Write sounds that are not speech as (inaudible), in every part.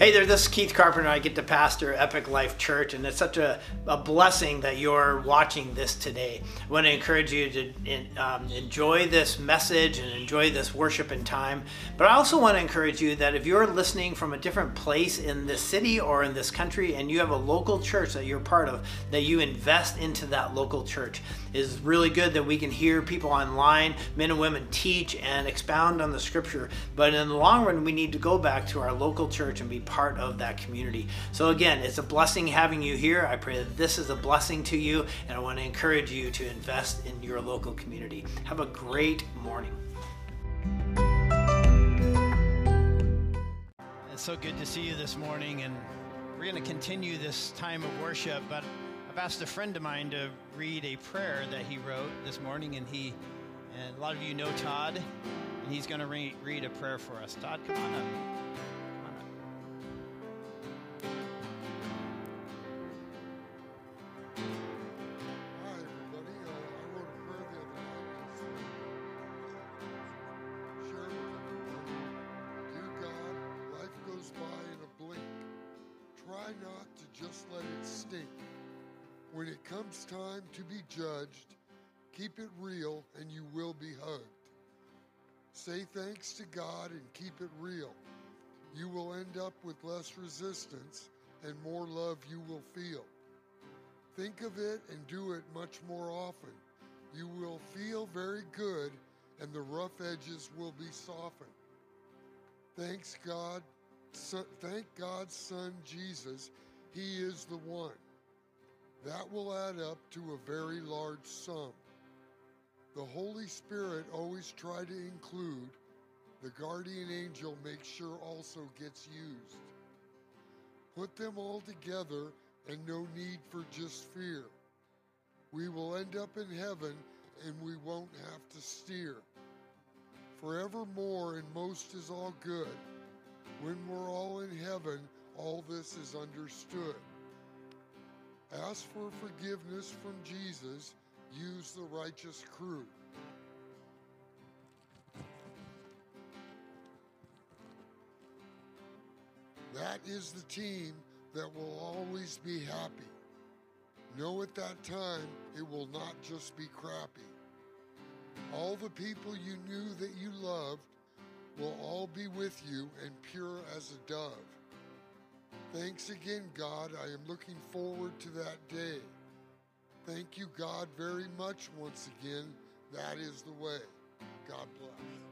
Hey there, this is Keith Carpenter. I get to pastor Epic Life Church, and it's such a, a blessing that you're watching this today. I want to encourage you to in, um, enjoy this message and enjoy this worship and time. But I also want to encourage you that if you're listening from a different place in this city or in this country and you have a local church that you're part of, that you invest into that local church. It is really good that we can hear people online, men and women teach and expound on the scripture. But in the long run, we need to go back to our local church and be part of that community. So, again, it's a blessing having you here. I pray that this is a blessing to you, and I want to encourage you to invest in your local community. Have a great morning. It's so good to see you this morning, and we're going to continue this time of worship. But I've asked a friend of mine to read a prayer that he wrote this morning, and he, and a lot of you know Todd, and he's going to re- read a prayer for us. Todd, come on up. Thanks to God and keep it real. You will end up with less resistance and more love you will feel. Think of it and do it much more often. You will feel very good and the rough edges will be softened. Thanks God, so, thank God's Son Jesus. He is the one. That will add up to a very large sum. The Holy Spirit always try to include. The guardian angel makes sure also gets used. Put them all together and no need for just fear. We will end up in heaven and we won't have to steer. Forevermore and most is all good. When we're all in heaven, all this is understood. Ask for forgiveness from Jesus. Use the righteous crew. That is the team that will always be happy. Know at that time it will not just be crappy. All the people you knew that you loved will all be with you and pure as a dove. Thanks again, God. I am looking forward to that day. Thank you, God, very much once again. That is the way. God bless.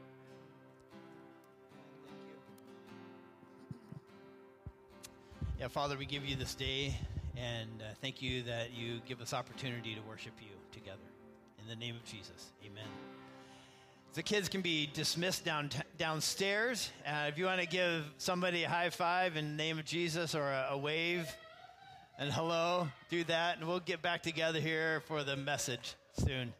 Yeah, Father, we give you this day and uh, thank you that you give us opportunity to worship you together. In the name of Jesus, amen. The kids can be dismissed down downstairs. Uh, if you want to give somebody a high five in the name of Jesus or a, a wave and hello, do that, and we'll get back together here for the message soon.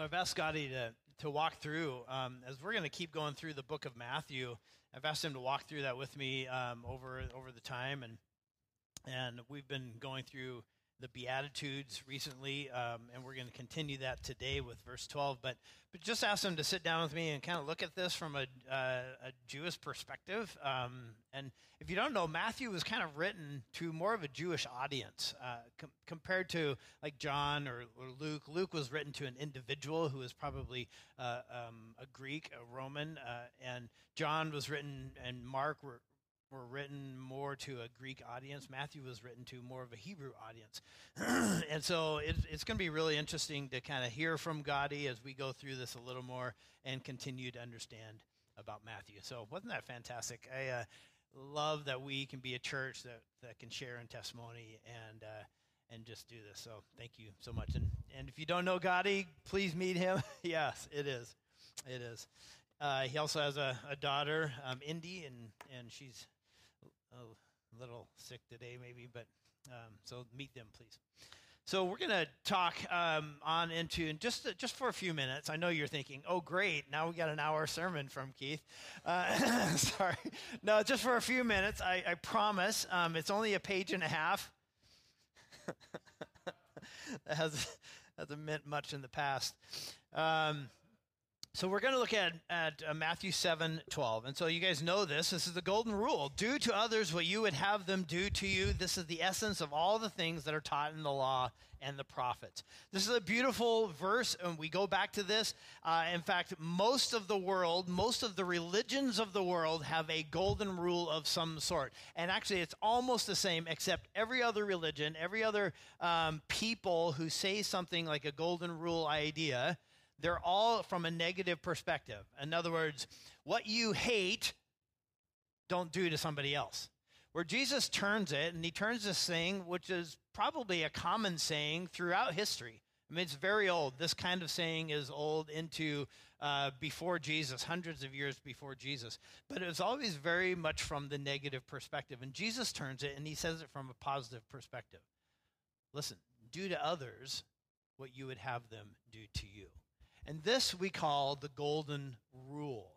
So I've asked Scotty to, to walk through, um, as we're going to keep going through the book of Matthew, I've asked him to walk through that with me um, over, over the time. And, and we've been going through the Beatitudes recently, um, and we're going to continue that today with verse 12. But, but just ask them to sit down with me and kind of look at this from a, uh, a Jewish perspective. Um, and if you don't know, Matthew was kind of written to more of a Jewish audience uh, com- compared to like John or, or, Luke. Luke was written to an individual who was probably uh, um, a Greek, a Roman, uh, and John was written, and Mark were were written more to a Greek audience. Matthew was written to more of a Hebrew audience. (clears throat) and so it, it's going to be really interesting to kind of hear from Gotti as we go through this a little more and continue to understand about Matthew. So, wasn't that fantastic? I uh, love that we can be a church that, that can share in testimony and. Uh, and just do this. So thank you so much. And and if you don't know Gotti, please meet him. (laughs) yes, it is, it is. Uh, he also has a, a daughter, um, Indy, and and she's a little sick today, maybe, but um, so meet them, please. So we're going to talk um, on into and just just for a few minutes. I know you're thinking, "Oh, great! Now we got an hour sermon from Keith." Uh, (laughs) sorry, no, just for a few minutes. I, I promise. Um, it's only a page and a half. (laughs) that has hasn't meant much in the past. Um, so we're going to look at, at uh, Matthew 7 12. And so you guys know this. This is the golden rule. Do to others what you would have them do to you. This is the essence of all the things that are taught in the law and the prophets. This is a beautiful verse, and we go back to this. Uh, in fact, most of the world, most of the religions of the world have a golden rule of some sort. And actually, it's almost the same, except every other religion, every other um, people who say something like a golden rule idea they're all from a negative perspective. In other words, what you hate, don't do to somebody else. Where Jesus turns it, and he turns this thing, which is probably a common saying throughout history. I mean, it's very old. This kind of saying is old into uh, before Jesus, hundreds of years before Jesus. But it's always very much from the negative perspective. And Jesus turns it and he says it from a positive perspective. Listen, do to others what you would have them do to you. And this we call the golden rule.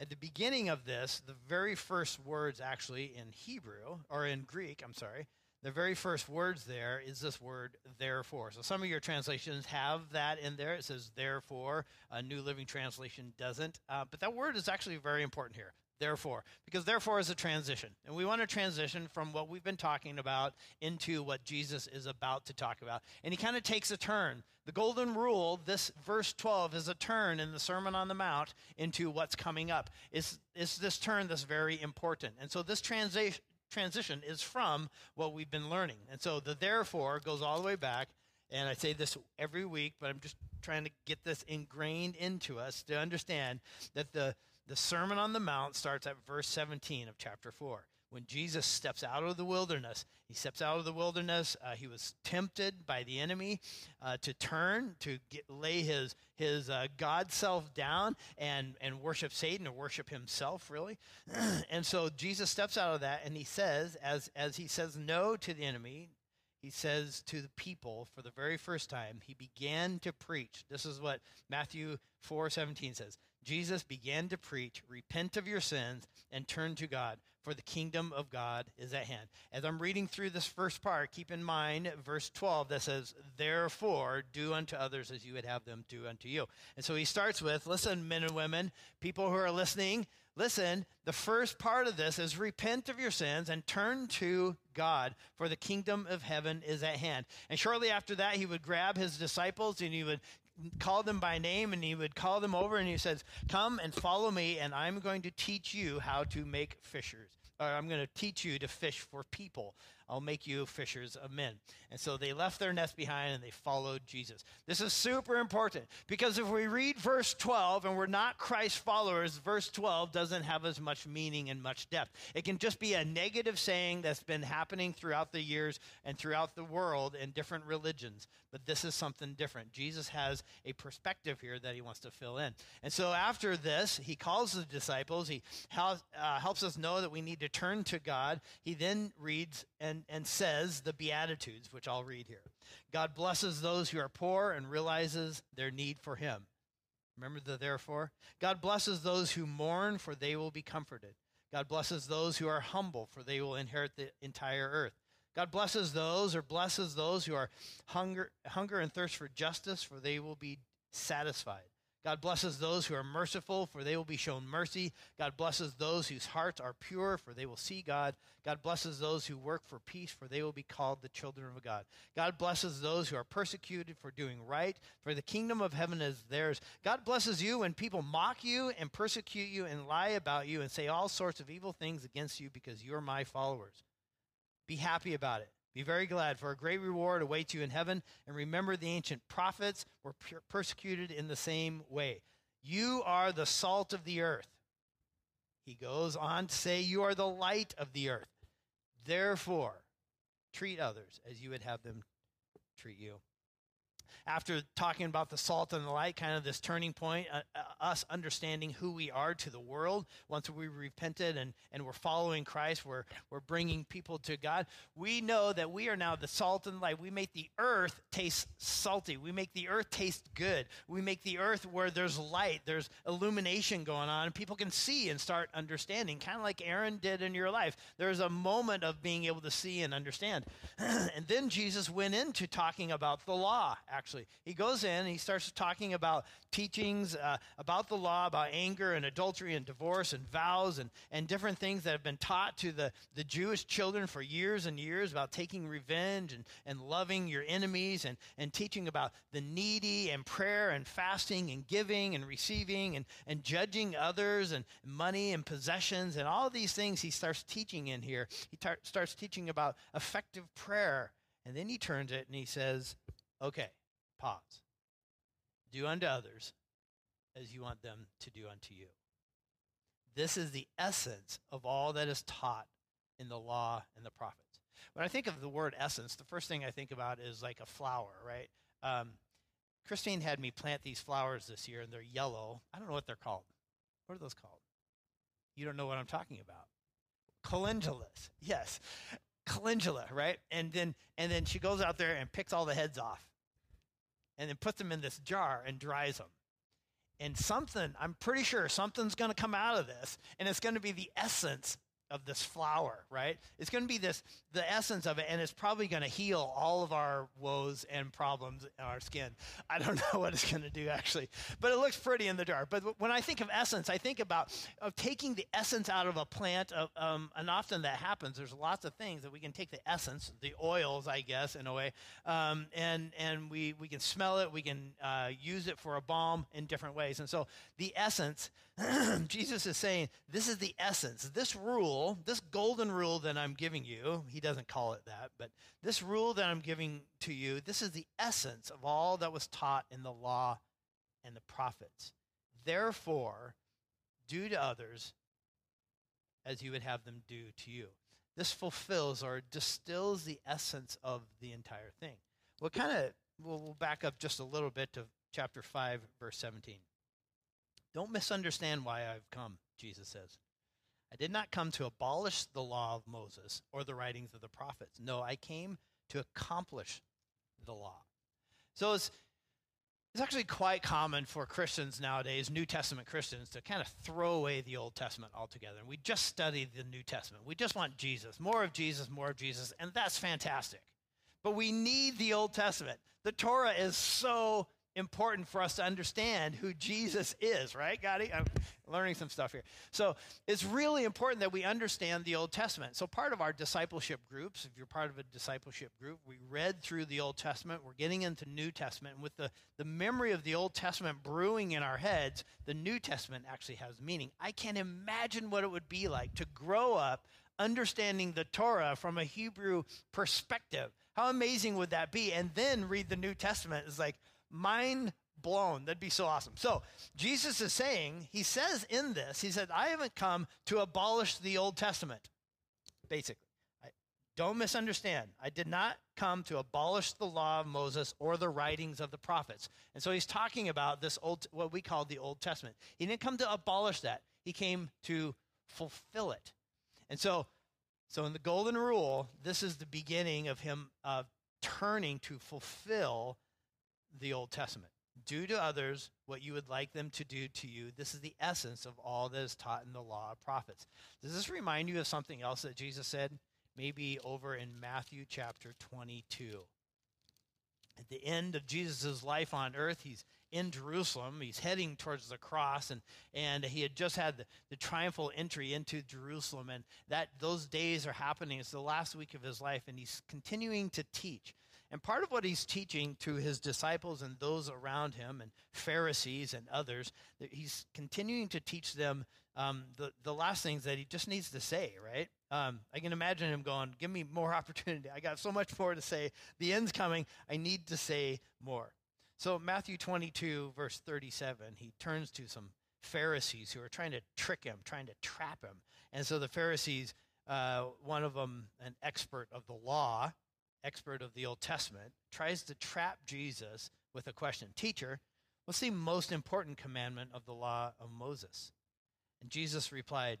At the beginning of this, the very first words actually in Hebrew, or in Greek, I'm sorry, the very first words there is this word therefore. So some of your translations have that in there. It says therefore. A New Living Translation doesn't. Uh, but that word is actually very important here therefore, because therefore is a transition. And we want to transition from what we've been talking about into what Jesus is about to talk about. And he kind of takes a turn. The golden rule, this verse 12, is a turn in the Sermon on the Mount into what's coming up. It's, it's this turn that's very important. And so this transition transition is from what we've been learning. And so the therefore goes all the way back. And I say this every week, but I'm just trying to get this ingrained into us to understand that the the Sermon on the Mount starts at verse 17 of chapter 4. When Jesus steps out of the wilderness, he steps out of the wilderness. Uh, he was tempted by the enemy uh, to turn, to get, lay his, his uh, God self down and, and worship Satan or worship himself, really. (clears throat) and so Jesus steps out of that and he says, as, as he says no to the enemy, he says to the people for the very first time, he began to preach. This is what Matthew 4 17 says. Jesus began to preach, Repent of your sins and turn to God, for the kingdom of God is at hand. As I'm reading through this first part, keep in mind verse 12 that says, Therefore, do unto others as you would have them do unto you. And so he starts with, Listen, men and women, people who are listening, listen, the first part of this is repent of your sins and turn to God, for the kingdom of heaven is at hand. And shortly after that, he would grab his disciples and he would call them by name and he would call them over and he says, Come and follow me, and I'm going to teach you how to make fishers. Or I'm going to teach you to fish for people. I'll make you fishers of men. And so they left their nest behind and they followed Jesus. This is super important because if we read verse 12 and we're not Christ followers, verse 12 doesn't have as much meaning and much depth. It can just be a negative saying that's been happening throughout the years and throughout the world in different religions. But this is something different. Jesus has a perspective here that he wants to fill in. And so after this, he calls the disciples. He uh, helps us know that we need to turn to God. He then reads and and, and says the Beatitudes, which I'll read here. God blesses those who are poor and realizes their need for Him. Remember the therefore? God blesses those who mourn, for they will be comforted. God blesses those who are humble, for they will inherit the entire earth. God blesses those or blesses those who are hunger, hunger and thirst for justice, for they will be satisfied. God blesses those who are merciful, for they will be shown mercy. God blesses those whose hearts are pure, for they will see God. God blesses those who work for peace, for they will be called the children of God. God blesses those who are persecuted for doing right, for the kingdom of heaven is theirs. God blesses you when people mock you and persecute you and lie about you and say all sorts of evil things against you because you're my followers. Be happy about it. Be very glad, for a great reward awaits you in heaven. And remember, the ancient prophets were persecuted in the same way. You are the salt of the earth. He goes on to say, You are the light of the earth. Therefore, treat others as you would have them treat you. After talking about the salt and the light, kind of this turning point, uh, uh, us understanding who we are to the world. Once we repented and, and we're following Christ, we're, we're bringing people to God. We know that we are now the salt and light. We make the earth taste salty. We make the earth taste good. We make the earth where there's light, there's illumination going on, and people can see and start understanding, kind of like Aaron did in your life. There's a moment of being able to see and understand. (clears throat) and then Jesus went into talking about the law, actually. He goes in he starts talking about teachings uh, about the law, about anger and adultery and divorce and vows and, and different things that have been taught to the, the Jewish children for years and years about taking revenge and, and loving your enemies and, and teaching about the needy and prayer and fasting and giving and receiving and, and judging others and money and possessions and all these things he starts teaching in here. He tar- starts teaching about effective prayer. And then he turns it and he says, okay, pause. Do unto others as you want them to do unto you. This is the essence of all that is taught in the law and the prophets. When I think of the word essence, the first thing I think about is like a flower, right? Um, Christine had me plant these flowers this year, and they're yellow. I don't know what they're called. What are those called? You don't know what I'm talking about. Calendulas. Yes. Calendula, right? And then and then she goes out there and picks all the heads off. And then puts them in this jar and dries them. And something, I'm pretty sure something's going to come out of this, and it's going to be the essence of this flower, right? It's going to be this the essence of it, and it's probably going to heal all of our woes and problems in our skin. I don't (laughs) know what it's going to do actually, but it looks pretty in the dark. But when I think of essence, I think about of taking the essence out of a plant, of, um, and often that happens. There's lots of things that we can take the essence, the oils, I guess, in a way, um, and and we we can smell it, we can uh, use it for a balm in different ways. And so the essence, (clears throat) Jesus is saying, this is the essence. This rule, this golden rule that I'm giving you. He doesn't call it that, but this rule that I'm giving to you, this is the essence of all that was taught in the law and the prophets. Therefore, do to others as you would have them do to you. This fulfills or distills the essence of the entire thing. Well, kind of, we'll, we'll back up just a little bit to chapter 5, verse 17. Don't misunderstand why I've come, Jesus says. I did not come to abolish the law of Moses or the writings of the prophets. No, I came to accomplish the law. So it's, it's actually quite common for Christians nowadays, New Testament Christians, to kind of throw away the Old Testament altogether. And we just study the New Testament. We just want Jesus, more of Jesus, more of Jesus, and that's fantastic. But we need the Old Testament. The Torah is so important for us to understand who Jesus is, right, Gotti? I'm learning some stuff here. So it's really important that we understand the Old Testament. So part of our discipleship groups, if you're part of a discipleship group, we read through the Old Testament. We're getting into New Testament. And with the, the memory of the Old Testament brewing in our heads, the New Testament actually has meaning. I can't imagine what it would be like to grow up understanding the Torah from a Hebrew perspective. How amazing would that be? And then read the New Testament. It's like, mind blown. That'd be so awesome. So, Jesus is saying, he says in this, he said, I haven't come to abolish the Old Testament, basically. I, don't misunderstand. I did not come to abolish the law of Moses or the writings of the prophets. And so he's talking about this old, what we call the Old Testament. He didn't come to abolish that. He came to fulfill it. And so, so in the golden rule, this is the beginning of him uh, turning to fulfill the Old Testament. Do to others what you would like them to do to you. This is the essence of all that is taught in the law of prophets. Does this remind you of something else that Jesus said? Maybe over in Matthew chapter 22. At the end of Jesus' life on earth, he's in Jerusalem. He's heading towards the cross, and, and he had just had the, the triumphal entry into Jerusalem. And that those days are happening. It's the last week of his life, and he's continuing to teach. And part of what he's teaching to his disciples and those around him, and Pharisees and others, he's continuing to teach them um, the, the last things that he just needs to say, right? Um, I can imagine him going, Give me more (laughs) opportunity. I got so much more to say. The end's coming. I need to say more. So, Matthew 22, verse 37, he turns to some Pharisees who are trying to trick him, trying to trap him. And so the Pharisees, uh, one of them, an expert of the law, expert of the Old Testament, tries to trap Jesus with a question Teacher, what's the most important commandment of the law of Moses? And Jesus replied,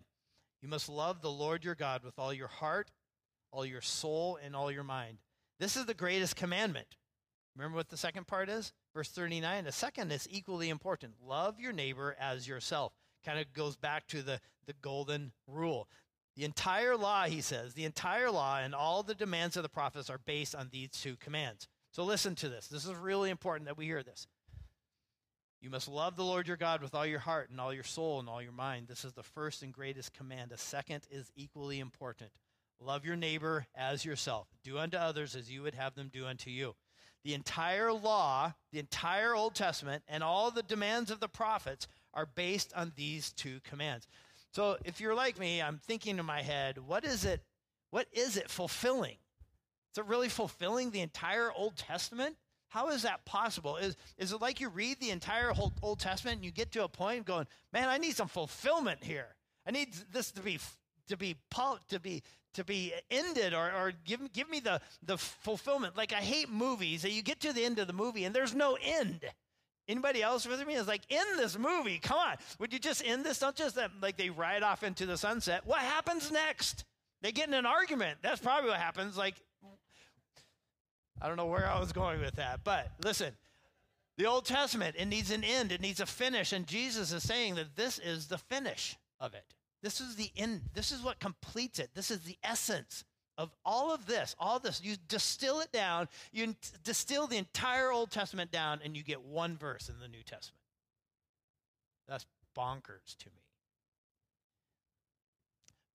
You must love the Lord your God with all your heart, all your soul, and all your mind. This is the greatest commandment. Remember what the second part is? Verse 39. The second is equally important love your neighbor as yourself. Kind of goes back to the, the golden rule. The entire law, he says, the entire law and all the demands of the prophets are based on these two commands. So listen to this. This is really important that we hear this. You must love the Lord your God with all your heart and all your soul and all your mind. This is the first and greatest command. A second is equally important. Love your neighbor as yourself. Do unto others as you would have them do unto you. The entire law, the entire Old Testament, and all the demands of the prophets are based on these two commands. So if you're like me, I'm thinking in my head, what is it? What is it fulfilling? Is it really fulfilling the entire Old Testament? How is that possible? Is, is it like you read the entire whole Old Testament and you get to a point going, man, I need some fulfillment here. I need this to be to be to be to be ended or, or give, give me the, the fulfillment. Like I hate movies that you get to the end of the movie and there's no end. Anybody else with me? It's like, end this movie. Come on. Would you just end this? Not just that, like they ride off into the sunset. What happens next? They get in an argument. That's probably what happens. Like, I don't know where I was going with that, but listen, the Old Testament, it needs an end, it needs a finish. And Jesus is saying that this is the finish of it. This is the end. This is what completes it. This is the essence of all of this, all this, you distill it down, you distill the entire Old Testament down, and you get one verse in the New Testament. That's bonkers to me.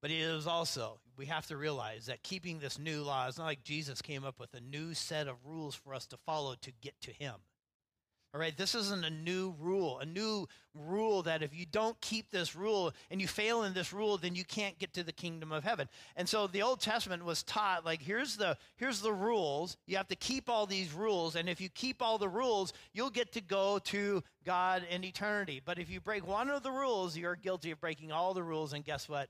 But it is also, we have to realize that keeping this new law is not like Jesus came up with a new set of rules for us to follow to get to Him. All right, this isn't a new rule, a new rule that if you don't keep this rule and you fail in this rule, then you can't get to the kingdom of heaven. And so the Old Testament was taught like here's the here's the rules. You have to keep all these rules, and if you keep all the rules, you'll get to go to God in eternity. But if you break one of the rules, you're guilty of breaking all the rules, and guess what?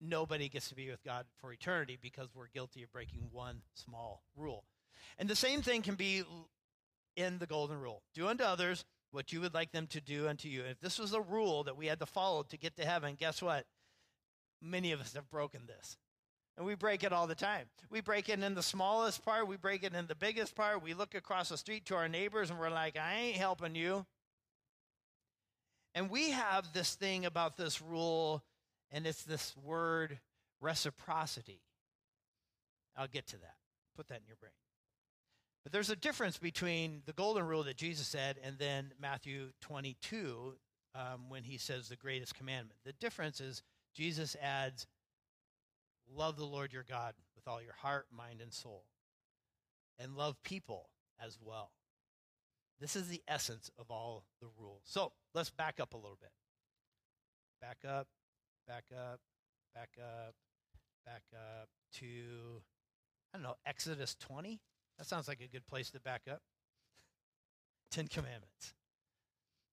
Nobody gets to be with God for eternity because we're guilty of breaking one small rule. And the same thing can be in the golden rule do unto others what you would like them to do unto you. If this was a rule that we had to follow to get to heaven, guess what? Many of us have broken this. And we break it all the time. We break it in the smallest part, we break it in the biggest part. We look across the street to our neighbors and we're like, I ain't helping you. And we have this thing about this rule, and it's this word reciprocity. I'll get to that. Put that in your brain. But there's a difference between the golden rule that Jesus said and then Matthew 22 um, when he says the greatest commandment. The difference is Jesus adds, Love the Lord your God with all your heart, mind, and soul, and love people as well. This is the essence of all the rules. So let's back up a little bit. Back up, back up, back up, back up to, I don't know, Exodus 20. That sounds like a good place to back up. Ten Commandments.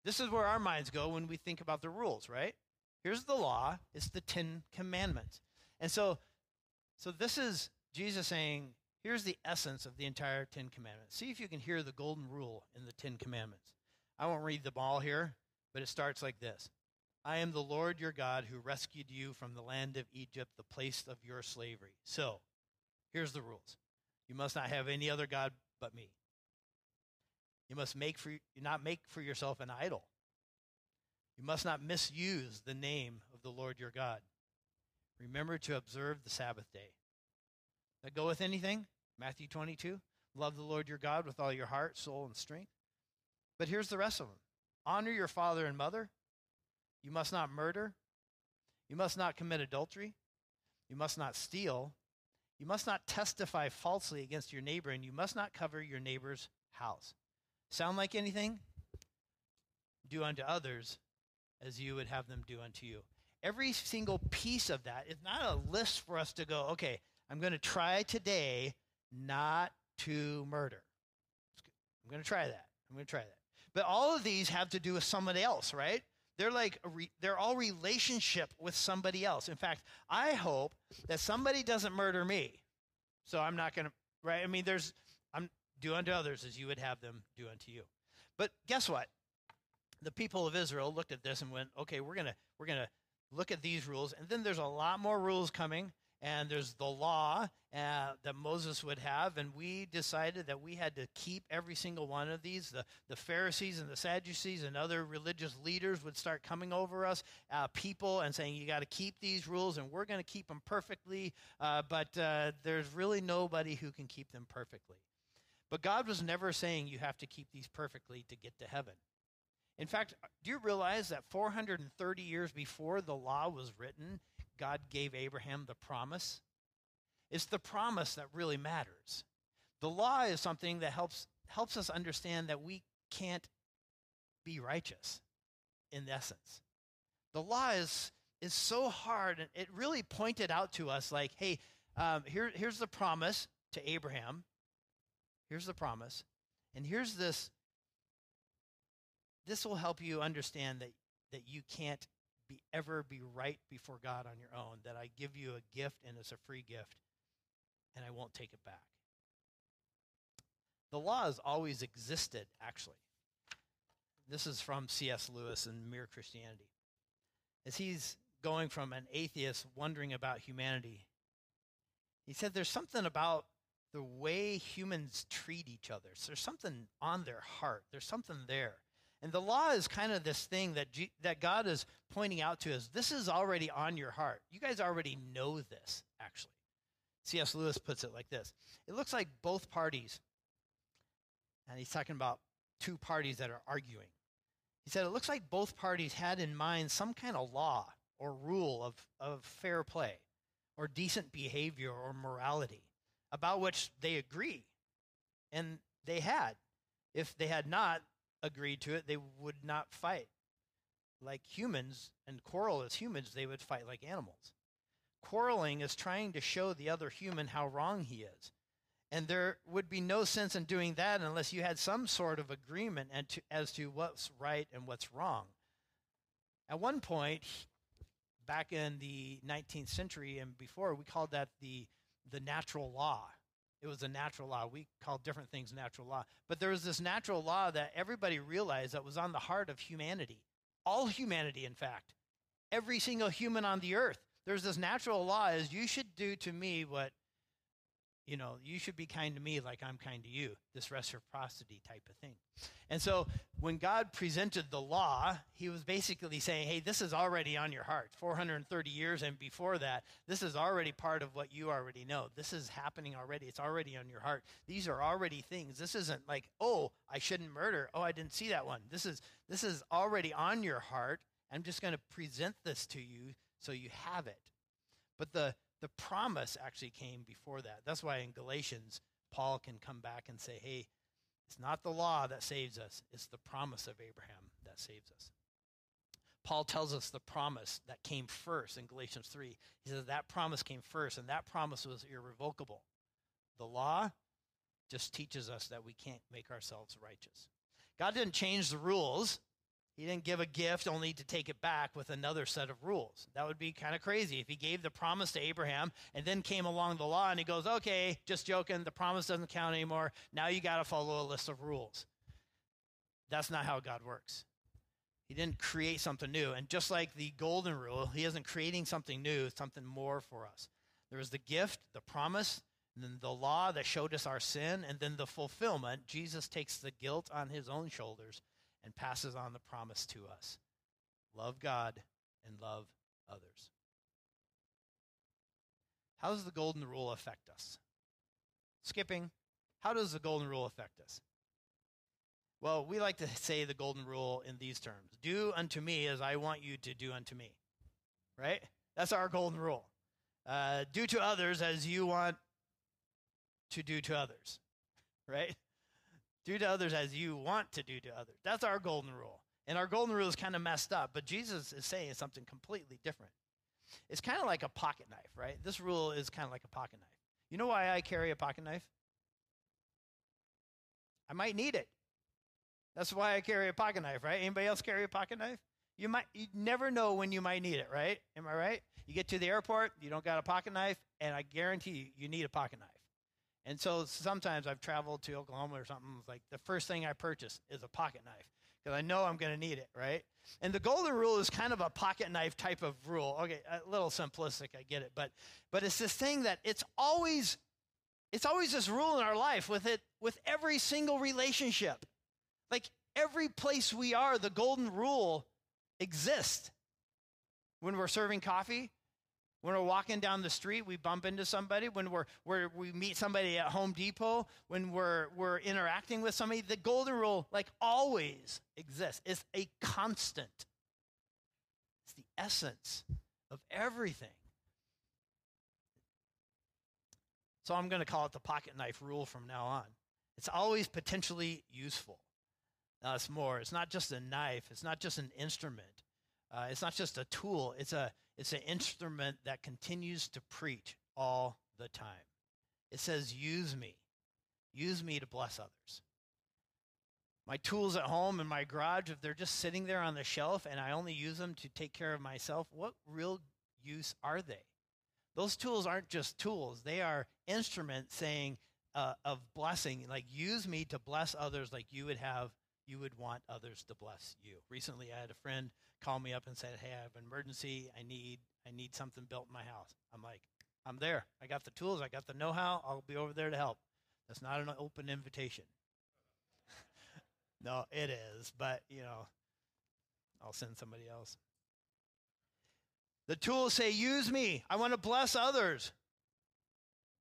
This is where our minds go when we think about the rules, right? Here's the law, it's the Ten Commandments. And so, so this is Jesus saying, here's the essence of the entire Ten Commandments. See if you can hear the golden rule in the Ten Commandments. I won't read them all here, but it starts like this I am the Lord your God who rescued you from the land of Egypt, the place of your slavery. So, here's the rules you must not have any other God but me. You must make for, not make for yourself an idol. You must not misuse the name of the Lord your God. Remember to observe the Sabbath day. That go with anything? Matthew 22. Love the Lord your God with all your heart, soul, and strength. But here's the rest of them honor your father and mother. You must not murder. You must not commit adultery. You must not steal. You must not testify falsely against your neighbor, and you must not cover your neighbor's house. Sound like anything? Do unto others as you would have them do unto you. Every single piece of that is not a list for us to go, okay, I'm going to try today not to murder. I'm going to try that. I'm going to try that. But all of these have to do with somebody else, right? They're like, re, they're all relationship with somebody else. In fact, I hope that somebody doesn't murder me. So I'm not going to, right? I mean, there's, I'm do unto others as you would have them do unto you. But guess what? The people of Israel looked at this and went, okay, we're gonna we're gonna look at these rules, and then there's a lot more rules coming, and there's the law uh, that Moses would have, and we decided that we had to keep every single one of these. The, the Pharisees and the Sadducees and other religious leaders would start coming over us, uh, people, and saying, You got to keep these rules, and we're going to keep them perfectly, uh, but uh, there's really nobody who can keep them perfectly. But God was never saying you have to keep these perfectly to get to heaven. In fact, do you realize that 430 years before the law was written, God gave Abraham the promise. It's the promise that really matters. The law is something that helps helps us understand that we can't be righteous in essence. The law is is so hard and it really pointed out to us like, hey, um, here, here's the promise to Abraham. Here's the promise. And here's this. This will help you understand that, that you can't be ever be right before God on your own, that I give you a gift and it's a free gift and I won't take it back. The law has always existed, actually. This is from C.S. Lewis in Mere Christianity. As he's going from an atheist wondering about humanity, he said there's something about the way humans treat each other. So there's something on their heart, there's something there. And the law is kind of this thing that, G- that God is pointing out to us. This is already on your heart. You guys already know this, actually. C.S. Lewis puts it like this It looks like both parties, and he's talking about two parties that are arguing. He said, It looks like both parties had in mind some kind of law or rule of, of fair play or decent behavior or morality about which they agree. And they had. If they had not, agreed to it, they would not fight like humans and quarrel as humans, they would fight like animals. Quarreling is trying to show the other human how wrong he is. And there would be no sense in doing that unless you had some sort of agreement as to what's right and what's wrong. At one point, back in the 19th century and before, we called that the, the natural law. It was a natural law. We call different things natural law. But there was this natural law that everybody realized that was on the heart of humanity. All humanity, in fact. Every single human on the earth. There's this natural law is you should do to me what you know, you should be kind to me like I'm kind to you, this reciprocity type of thing. And so when God presented the law, he was basically saying, hey, this is already on your heart. 430 years and before that, this is already part of what you already know. This is happening already. It's already on your heart. These are already things. This isn't like, oh, I shouldn't murder. Oh, I didn't see that one. This is this is already on your heart. I'm just going to present this to you so you have it. But the the promise actually came before that. That's why in Galatians, Paul can come back and say, hey, it's not the law that saves us, it's the promise of Abraham that saves us. Paul tells us the promise that came first in Galatians 3. He says that promise came first, and that promise was irrevocable. The law just teaches us that we can't make ourselves righteous. God didn't change the rules, he didn't give a gift only to take it back with another set of rules. That would be kind of crazy if he gave the promise to Abraham and then came along the law and he goes, okay, just joking, the promise doesn't count anymore. Now you got to follow a list of rules. That's not how God works. He didn't create something new. And just like the golden rule, he isn't creating something new, something more for us. There was the gift, the promise, and then the law that showed us our sin, and then the fulfillment. Jesus takes the guilt on his own shoulders and passes on the promise to us love God and love others. How does the golden rule affect us? Skipping, how does the golden rule affect us? Well, we like to say the golden rule in these terms do unto me as I want you to do unto me. Right? That's our golden rule. Uh, do to others as you want to do to others. (laughs) Right? Do to others as you want to do to others. That's our golden rule. And our golden rule is kind of messed up, but Jesus is saying something completely different. It's kind of like a pocket knife, right? This rule is kind of like a pocket knife. You know why I carry a pocket knife? I might need it. That's why I carry a pocket knife, right? Anybody else carry a pocket knife? You might you never know when you might need it, right? Am I right? You get to the airport, you don't got a pocket knife, and I guarantee you you need a pocket knife. And so sometimes I've traveled to Oklahoma or something. Like the first thing I purchase is a pocket knife because I know I'm going to need it, right? And the golden rule is kind of a pocket knife type of rule. Okay, a little simplistic, I get it, but but it's this thing that it's always it's always this rule in our life with it with every single relationship. Like every place we are, the golden rule exists. When we're serving coffee, when we're walking down the street, we bump into somebody. When we're, we're, we meet somebody at Home Depot, when we're, we're interacting with somebody, the golden rule, like always, exists. It's a constant, it's the essence of everything. So I'm going to call it the pocket knife rule from now on. It's always potentially useful. Now, it's more. It's not just a knife, it's not just an instrument, uh, it's not just a tool. It's a it's an instrument that continues to preach all the time. It says, use me. Use me to bless others. My tools at home in my garage, if they're just sitting there on the shelf and I only use them to take care of myself, what real use are they? Those tools aren't just tools, they are instruments saying, uh, of blessing, like use me to bless others like you would have, you would want others to bless you. Recently, I had a friend call me up and said, "Hey, I have an emergency. I need I need something built in my house." I'm like, "I'm there. I got the tools. I got the know-how. I'll be over there to help." That's not an open invitation. (laughs) no, it is, but you know, I'll send somebody else. The tools say, "Use me. I want to bless others.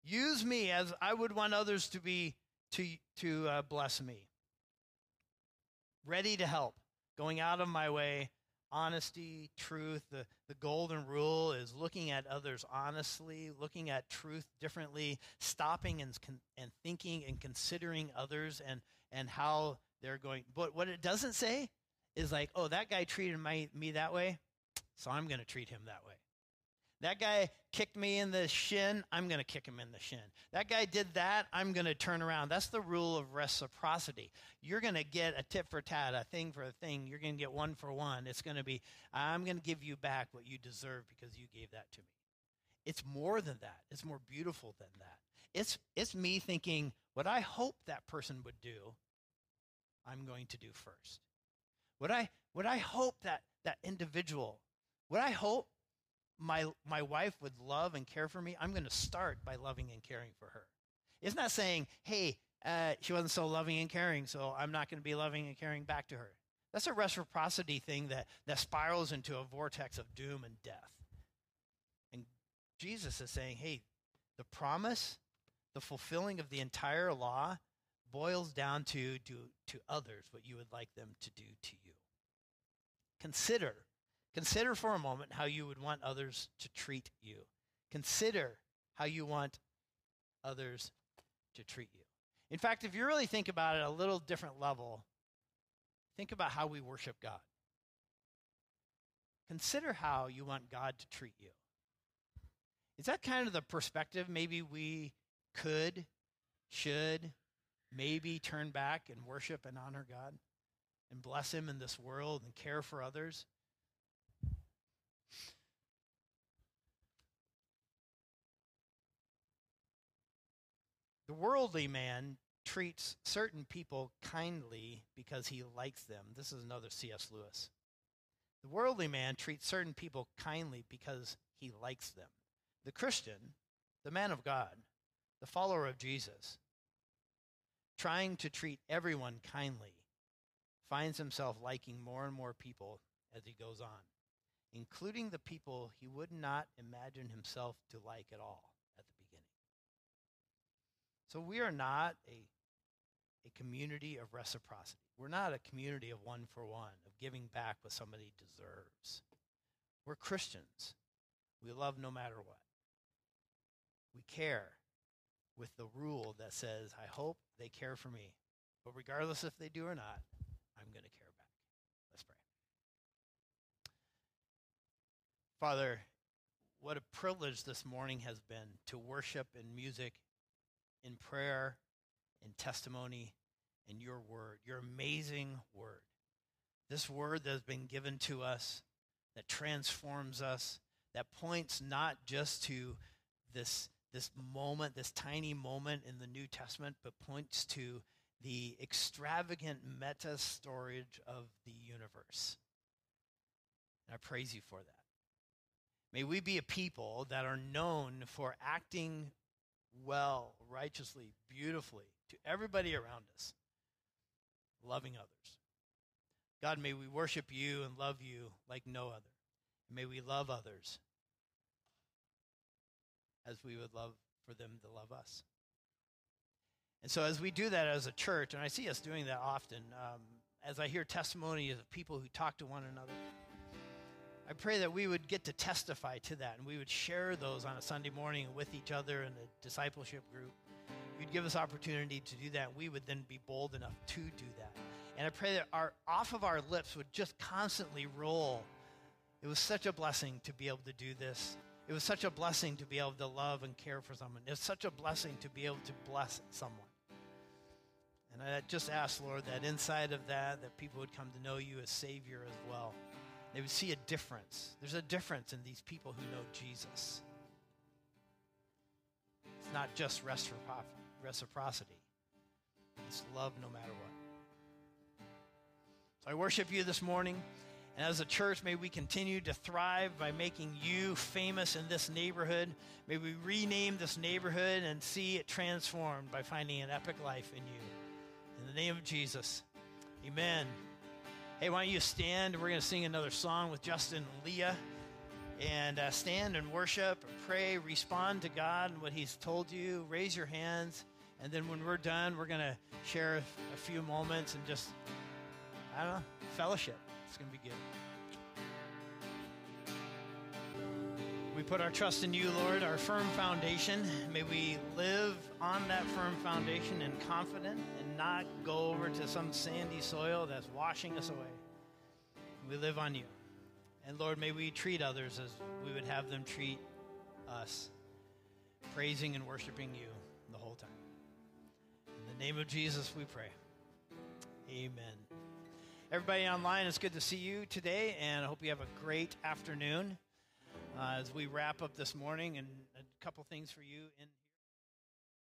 Use me as I would want others to be to to uh, bless me." Ready to help, going out of my way honesty, truth. The, the golden rule is looking at others honestly, looking at truth differently, stopping and, and thinking and considering others and, and how they're going. But what it doesn't say is like, oh, that guy treated my, me that way, so I'm going to treat him that way. That guy kicked me in the shin, I'm going to kick him in the shin. That guy did that, I'm going to turn around. That's the rule of reciprocity. You're going to get a tit for tat, a thing for a thing. You're going to get one for one. It's going to be, I'm going to give you back what you deserve because you gave that to me. It's more than that. It's more beautiful than that. It's, it's me thinking, what I hope that person would do, I'm going to do first. What I, what I hope that that individual, what I hope my, my wife would love and care for me, I'm going to start by loving and caring for her. It's not saying, hey, uh, she wasn't so loving and caring, so I'm not going to be loving and caring back to her. That's a reciprocity thing that, that spirals into a vortex of doom and death. And Jesus is saying, hey, the promise, the fulfilling of the entire law boils down to do to others what you would like them to do to you. Consider Consider for a moment how you would want others to treat you. Consider how you want others to treat you. In fact, if you really think about it a little different level, think about how we worship God. Consider how you want God to treat you. Is that kind of the perspective maybe we could, should, maybe turn back and worship and honor God and bless Him in this world and care for others? The worldly man treats certain people kindly because he likes them. This is another C.S. Lewis. The worldly man treats certain people kindly because he likes them. The Christian, the man of God, the follower of Jesus, trying to treat everyone kindly, finds himself liking more and more people as he goes on, including the people he would not imagine himself to like at all. So we are not a, a community of reciprocity. We're not a community of one for one, of giving back what somebody deserves. We're Christians. We love no matter what. We care with the rule that says, I hope they care for me. But regardless if they do or not, I'm going to care back. Let's pray. Father, what a privilege this morning has been to worship in music in prayer, in testimony, in your word, your amazing word. This word that has been given to us, that transforms us, that points not just to this, this moment, this tiny moment in the New Testament, but points to the extravagant meta storage of the universe. And I praise you for that. May we be a people that are known for acting well, righteously, beautifully to everybody around us, loving others. God, may we worship you and love you like no other. May we love others as we would love for them to love us. And so, as we do that as a church, and I see us doing that often, um, as I hear testimonies of people who talk to one another, I pray that we would get to testify to that and we would share those on a Sunday morning with each other in the discipleship group. You'd give us opportunity to do that. and We would then be bold enough to do that. And I pray that our off of our lips would just constantly roll. It was such a blessing to be able to do this. It was such a blessing to be able to love and care for someone. It's such a blessing to be able to bless someone. And I just ask, Lord, that inside of that, that people would come to know you as Savior as well. They would see a difference. There's a difference in these people who know Jesus. It's not just reciprocity, it's love no matter what. So I worship you this morning. And as a church, may we continue to thrive by making you famous in this neighborhood. May we rename this neighborhood and see it transformed by finding an epic life in you. In the name of Jesus, amen. Hey, why don't you stand? We're going to sing another song with Justin and Leah. And uh, stand and worship, pray, respond to God and what He's told you. Raise your hands. And then when we're done, we're going to share a few moments and just, I don't know, fellowship. It's going to be good. We put our trust in you, Lord, our firm foundation. May we live on that firm foundation and confident not go over to some sandy soil that's washing us away. We live on you. And Lord, may we treat others as we would have them treat us, praising and worshiping you the whole time. In the name of Jesus, we pray. Amen. Everybody online, it's good to see you today, and I hope you have a great afternoon uh, as we wrap up this morning and a couple things for you in